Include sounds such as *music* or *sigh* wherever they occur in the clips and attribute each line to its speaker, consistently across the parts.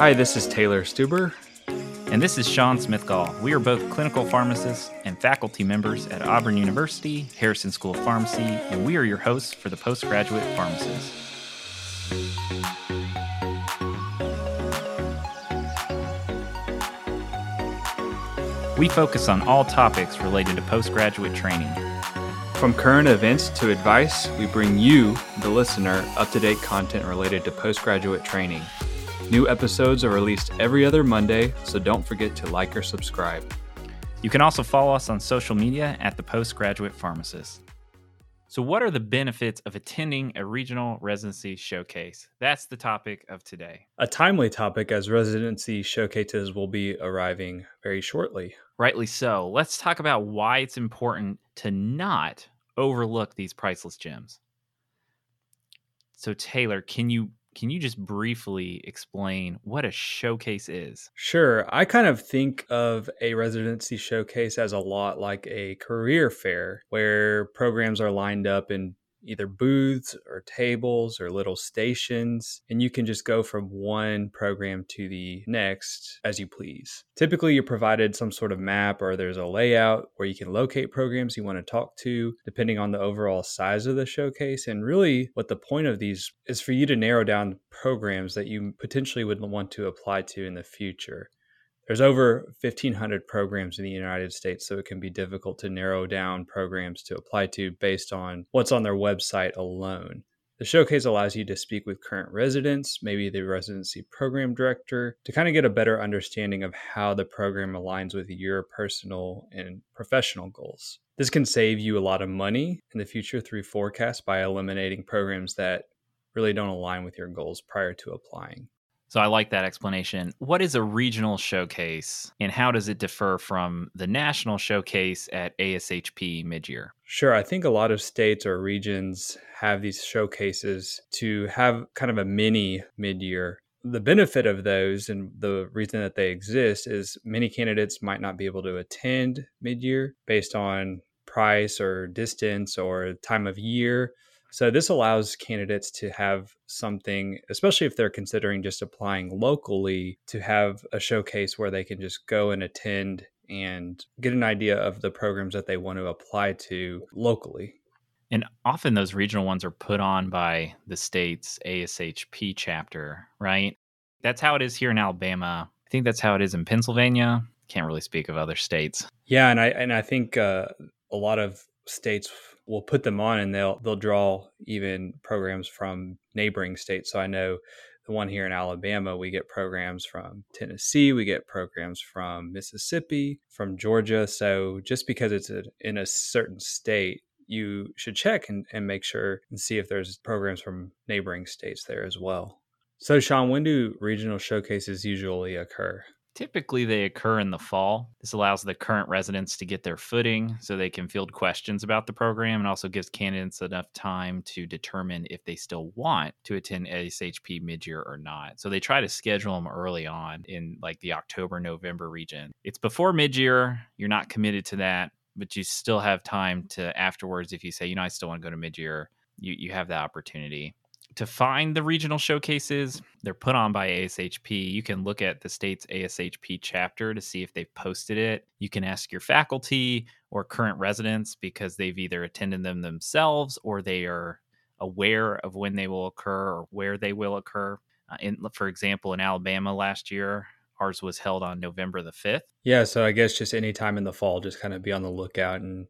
Speaker 1: Hi, this is Taylor Stuber.
Speaker 2: And this is Sean Smithgall. We are both clinical pharmacists and faculty members at Auburn University, Harrison School of Pharmacy, and we are your hosts for the Postgraduate Pharmacist. We focus on all topics related to postgraduate training.
Speaker 1: From current events to advice, we bring you, the listener, up to date content related to postgraduate training. New episodes are released every other Monday, so don't forget to like or subscribe.
Speaker 2: You can also follow us on social media at the Postgraduate Pharmacist. So, what are the benefits of attending a regional residency showcase? That's the topic of today.
Speaker 1: A timely topic as residency showcases will be arriving very shortly.
Speaker 2: Rightly so. Let's talk about why it's important to not overlook these priceless gems. So, Taylor, can you can you just briefly explain what a showcase is?
Speaker 1: Sure. I kind of think of a residency showcase as a lot like a career fair where programs are lined up in either booths or tables or little stations, and you can just go from one program to the next as you please. Typically, you're provided some sort of map or there's a layout where you can locate programs you want to talk to, depending on the overall size of the showcase. And really, what the point of these is for you to narrow down programs that you potentially would want to apply to in the future. There's over 1,500 programs in the United States, so it can be difficult to narrow down programs to apply to based on what's on their website alone. The showcase allows you to speak with current residents, maybe the residency program director, to kind of get a better understanding of how the program aligns with your personal and professional goals. This can save you a lot of money in the future through forecasts by eliminating programs that really don't align with your goals prior to applying.
Speaker 2: So I like that explanation. What is a regional showcase and how does it differ from the national showcase at ASHP midyear?
Speaker 1: Sure. I think a lot of states or regions have these showcases to have kind of a mini midyear. The benefit of those and the reason that they exist is many candidates might not be able to attend midyear based on price or distance or time of year. So this allows candidates to have something, especially if they're considering just applying locally, to have a showcase where they can just go and attend and get an idea of the programs that they want to apply to locally.
Speaker 2: And often those regional ones are put on by the state's ASHP chapter, right? That's how it is here in Alabama. I think that's how it is in Pennsylvania. Can't really speak of other states.
Speaker 1: Yeah, and I and I think uh, a lot of states will put them on and they'll they'll draw even programs from neighboring states. So I know the one here in Alabama, we get programs from Tennessee, we get programs from Mississippi, from Georgia. So just because it's a, in a certain state, you should check and, and make sure and see if there's programs from neighboring states there as well. So, Sean, when do regional showcases usually occur?
Speaker 2: Typically, they occur in the fall. This allows the current residents to get their footing so they can field questions about the program and also gives candidates enough time to determine if they still want to attend ASHP midyear or not. So they try to schedule them early on in like the October, November region. It's before midyear. You're not committed to that, but you still have time to afterwards if you say, you know, I still want to go to midyear, you, you have that opportunity to find the regional showcases, they're put on by ASHP. You can look at the state's ASHP chapter to see if they've posted it. You can ask your faculty or current residents because they've either attended them themselves or they are aware of when they will occur or where they will occur. Uh, in, for example, in Alabama last year, ours was held on November the 5th.
Speaker 1: Yeah, so I guess just any time in the fall, just kind of be on the lookout and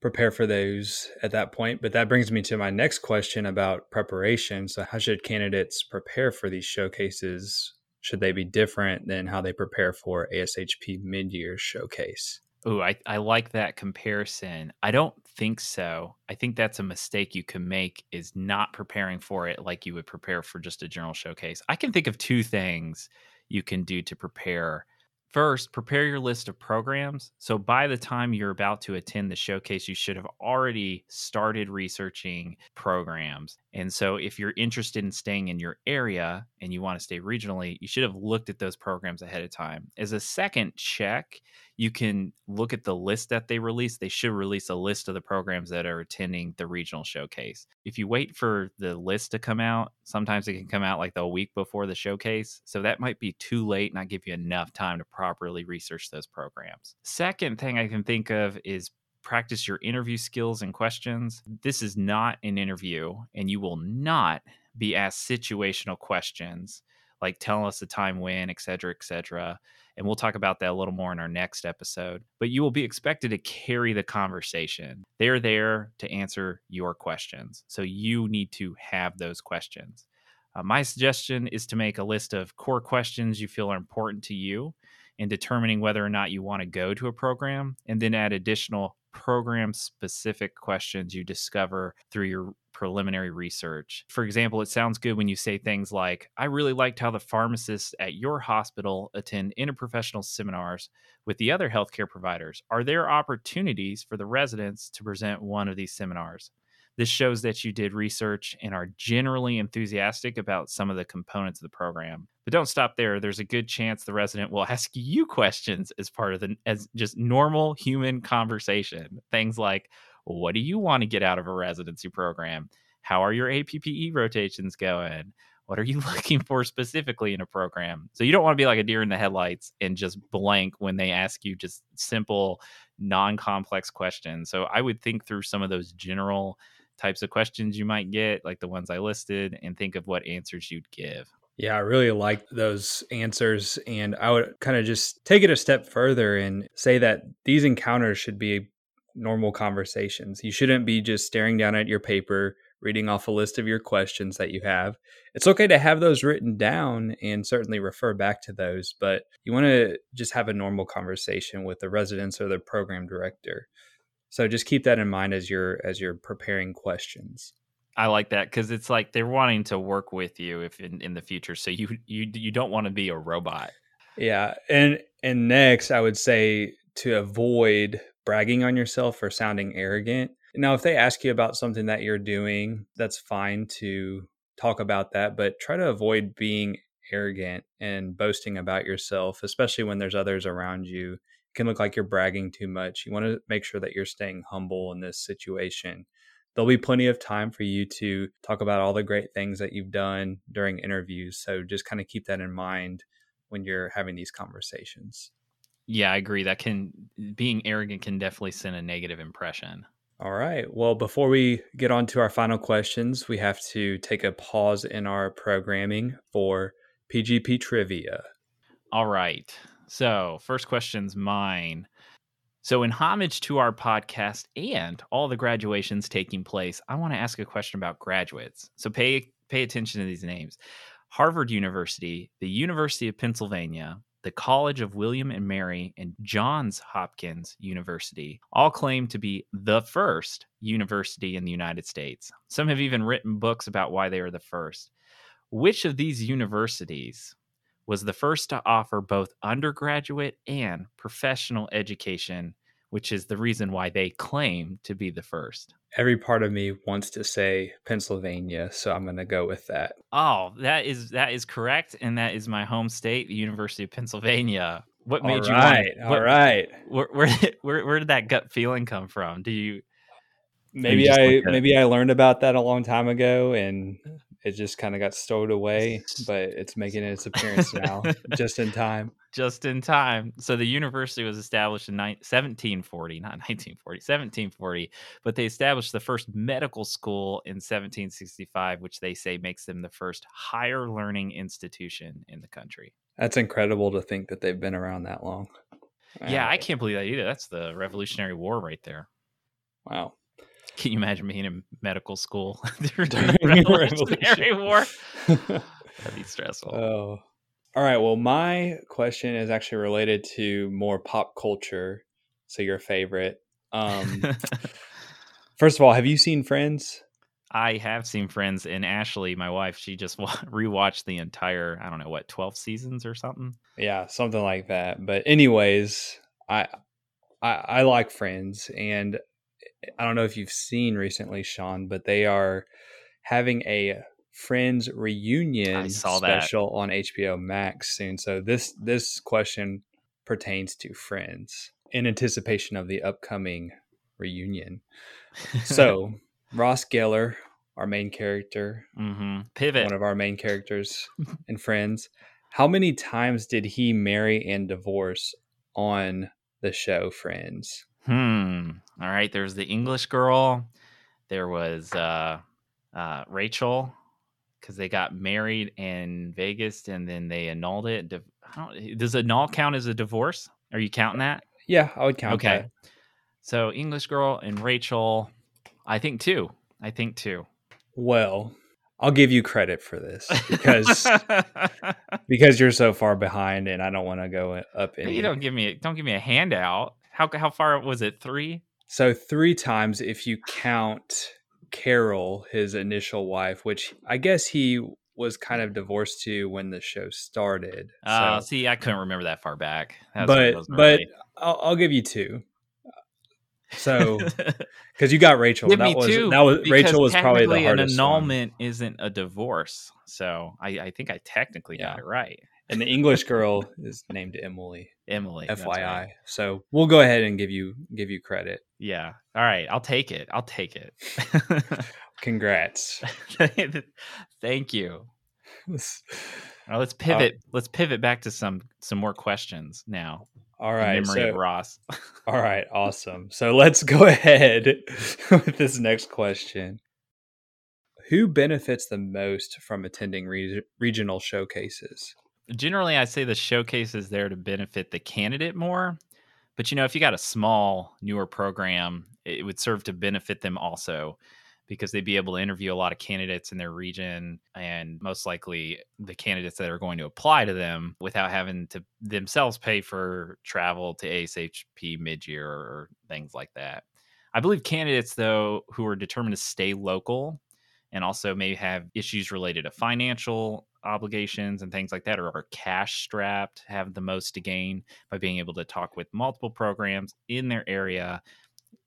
Speaker 1: prepare for those at that point. But that brings me to my next question about preparation. So, how should candidates prepare for these showcases? Should they be different than how they prepare for ASHP mid year showcase?
Speaker 2: Oh, I, I like that comparison. I don't think so. I think that's a mistake you can make is not preparing for it like you would prepare for just a general showcase. I can think of two things you can do to prepare First, prepare your list of programs. So by the time you're about to attend the showcase, you should have already started researching programs. And so if you're interested in staying in your area and you want to stay regionally, you should have looked at those programs ahead of time. As a second check, you can look at the list that they release. They should release a list of the programs that are attending the regional showcase. If you wait for the list to come out, sometimes it can come out like the week before the showcase. So that might be too late, not give you enough time to properly research those programs. Second thing I can think of is practice your interview skills and questions. This is not an interview, and you will not be asked situational questions like telling us the time when, et cetera, et cetera. And we'll talk about that a little more in our next episode. But you will be expected to carry the conversation. They're there to answer your questions. So you need to have those questions. Uh, my suggestion is to make a list of core questions you feel are important to you in determining whether or not you want to go to a program, and then add additional program specific questions you discover through your preliminary research. For example, it sounds good when you say things like, I really liked how the pharmacists at your hospital attend interprofessional seminars with the other healthcare providers. Are there opportunities for the residents to present one of these seminars? This shows that you did research and are generally enthusiastic about some of the components of the program. But don't stop there. There's a good chance the resident will *laughs* ask you questions as part of the as just normal human conversation. Things like, what do you want to get out of a residency program? How are your APPE rotations going? What are you *laughs* looking for specifically in a program? So you don't want to be like a deer in the headlights and just blank when they ask you just simple, non-complex questions. So I would think through some of those general types of questions you might get, like the ones I listed, and think of what answers you'd give.
Speaker 1: Yeah, I really like those answers. And I would kind of just take it a step further and say that these encounters should be normal conversations. You shouldn't be just staring down at your paper, reading off a list of your questions that you have. It's okay to have those written down and certainly refer back to those, but you want to just have a normal conversation with the residents or the program director. So just keep that in mind as you're as you're preparing questions.
Speaker 2: I like that because it's like they're wanting to work with you if in, in the future. So you you you don't want to be a robot.
Speaker 1: Yeah, and and next I would say to avoid bragging on yourself or sounding arrogant. Now, if they ask you about something that you're doing, that's fine to talk about that, but try to avoid being arrogant and boasting about yourself, especially when there's others around you can look like you're bragging too much. You want to make sure that you're staying humble in this situation. There'll be plenty of time for you to talk about all the great things that you've done during interviews. So just kind of keep that in mind when you're having these conversations.
Speaker 2: Yeah, I agree. That can eh, being arrogant can definitely send a negative impression.
Speaker 1: All right. Well, before we get on to our final questions, we have to take a pause in our programming for PGP trivia.
Speaker 2: All right. So, first question's mine. So, in homage to our podcast and all the graduations taking place, I want to ask a question about graduates. So, pay pay attention to these names: Harvard University, the University of Pennsylvania, the College of William and Mary, and Johns Hopkins University all claim to be the first university in the United States. Some have even written books about why they are the first. Which of these universities was the first to offer both undergraduate and professional education, which is the reason why they claim to be the first.
Speaker 1: Every part of me wants to say Pennsylvania, so I'm going to go with that.
Speaker 2: Oh, that is that is correct, and that is my home state, the University of Pennsylvania. What made all you right?
Speaker 1: Want, what, all right.
Speaker 2: Where, where *laughs* where where did that gut feeling come from? Do you?
Speaker 1: Maybe I maybe I learned about that a long time ago, and uh, it just kind of got stowed away, *laughs* but it's making its appearance now, just in time. *laughs*
Speaker 2: Just in time. So the university was established in 1740, not 1940, 1740, but they established the first medical school in 1765, which they say makes them the first higher learning institution in the country.
Speaker 1: That's incredible to think that they've been around that long.
Speaker 2: Yeah, I can't believe that either. That's the Revolutionary War right there.
Speaker 1: Wow.
Speaker 2: Can you imagine being in medical school *laughs* *laughs* during the Revolutionary War? *laughs* That'd be stressful.
Speaker 1: Oh. All right. Well, my question is actually related to more pop culture. So your favorite. Um, first of all, have you seen Friends?
Speaker 2: I have seen Friends, and Ashley, my wife, she just rewatched the entire, I don't know, what, 12 seasons or something?
Speaker 1: Yeah, something like that. But, anyways, I, I, I like Friends, and I don't know if you've seen recently, Sean, but they are having a Friends reunion special that. on HBO Max soon. So this this question pertains to Friends. in anticipation of the upcoming reunion. So, *laughs* Ross Geller, our main character,
Speaker 2: Mm-hmm. Pivot.
Speaker 1: one of our main characters and friends, how many times did he marry and divorce on the show Friends?
Speaker 2: Hmm. Right. There's the English girl. There was uh, uh, Rachel because they got married in Vegas and then they annulled it. Don't- Does annul count as a divorce? Are you counting that?
Speaker 1: Yeah, I would count
Speaker 2: okay.
Speaker 1: that.
Speaker 2: So English girl and Rachel, I think two. I think two.
Speaker 1: Well, I'll give you credit for this because *laughs* because you're so far behind and I don't want to go up any.
Speaker 2: you don't give me don't give me a handout. How how far was it? Three?
Speaker 1: So three times if you count Carol, his initial wife, which I guess he was kind of divorced to when the show started.
Speaker 2: Uh,
Speaker 1: so,
Speaker 2: see, I couldn't remember that far back. That's
Speaker 1: but but I'll, I'll give you two. *laughs* So because you got Rachel,
Speaker 2: Give
Speaker 1: that was
Speaker 2: two.
Speaker 1: that was Rachel was probably the hardest
Speaker 2: An
Speaker 1: one.
Speaker 2: annulment isn't a divorce, so I, I think I technically got it right.
Speaker 1: And the English girl is named Emily.
Speaker 2: Emily,
Speaker 1: FYI.
Speaker 2: right.
Speaker 1: So we'll go ahead and give you give you credit.
Speaker 2: Yeah. All right. I'll take it. I'll take it. *laughs*
Speaker 1: Congrats. *laughs*
Speaker 2: Thank you. *laughs* Let's uh, pivot. let's pivot back to some some more questions now.
Speaker 1: All right,
Speaker 2: memory
Speaker 1: so,
Speaker 2: of Ross.
Speaker 1: all right, Awesome. So let's go ahead with this next question. Who benefits the most from attending re- regional showcases?
Speaker 2: Generally, I say the showcase is there to benefit the candidate more. But you know, if you got a small, newer program, it would serve to benefit them also because they'd be able to interview a lot of candidates in their region and most likely the candidates that are going to apply to them without having to themselves pay for travel to ASHP mid-year or things like that. I believe candidates though who are determined to stay local and also may have issues related to financial obligations and things like that or are cash strapped have the most to gain by being able to talk with multiple programs in their area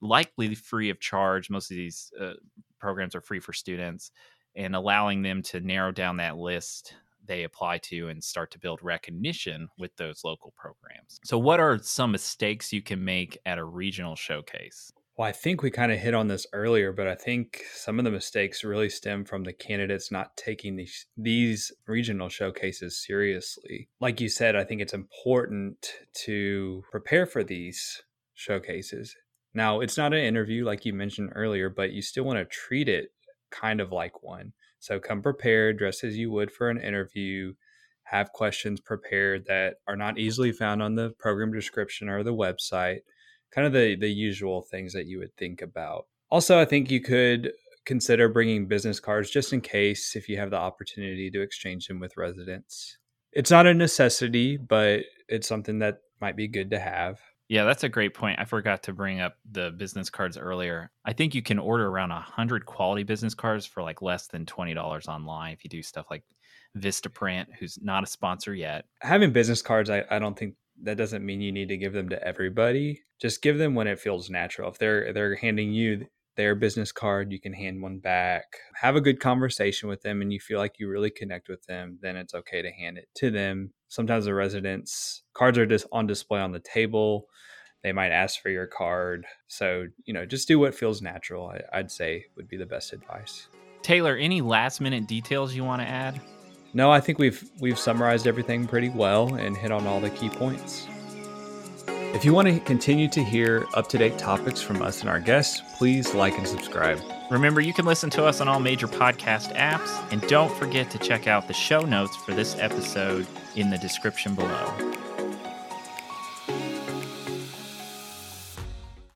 Speaker 2: likely free of charge. Most of these uh, programs are free for students and allowing them to narrow down that list they apply to and start to build recognition with those local programs. So what are some mistakes you can make at a regional showcase
Speaker 1: Well, I think we kind of hit on this earlier, but I think some of the mistakes really stem from the candidates not taking these these regional showcases seriously. Like you said, I think it's important to prepare for these showcases. Now, it's not an interview like you mentioned earlier, but you still want to treat it kind of like one. So come prepared, dress as you would for an interview, have questions prepared that are not easily found on the program description or the website kind of the the usual things that you would think about. Also, I think you could consider bringing business cards just in case if you have the opportunity to exchange them with residents. It's not a necessity, but it's something that might be good to have.
Speaker 2: Yeah, that's a great point. I forgot to bring up the business cards earlier. I think you can order around 100 quality business cards for like less than $20 online if you do stuff like Vistaprint, who's not a sponsor yet.
Speaker 1: Having business cards, I, I don't think that doesn't mean you need to give them to everybody. Just give them when it feels natural. If they're they're handing you their business card, you can hand one back. Have a good conversation with them and you feel like you really connect with them, then it's okay to hand it to them. Sometimes the residents cards are just on display on the table. They might ask for your card. So, you know, just do what feels natural, I'd say would be the best advice.
Speaker 2: Taylor, any last minute details you want to add?
Speaker 1: No, I think we've we've summarized everything pretty well and hit on all the key points. If you want to continue to hear up-to-date topics from us and our guests, please like and subscribe.
Speaker 2: Remember, you can listen to us on all major podcast apps, and don't forget to check out the show notes for this episode in the description below.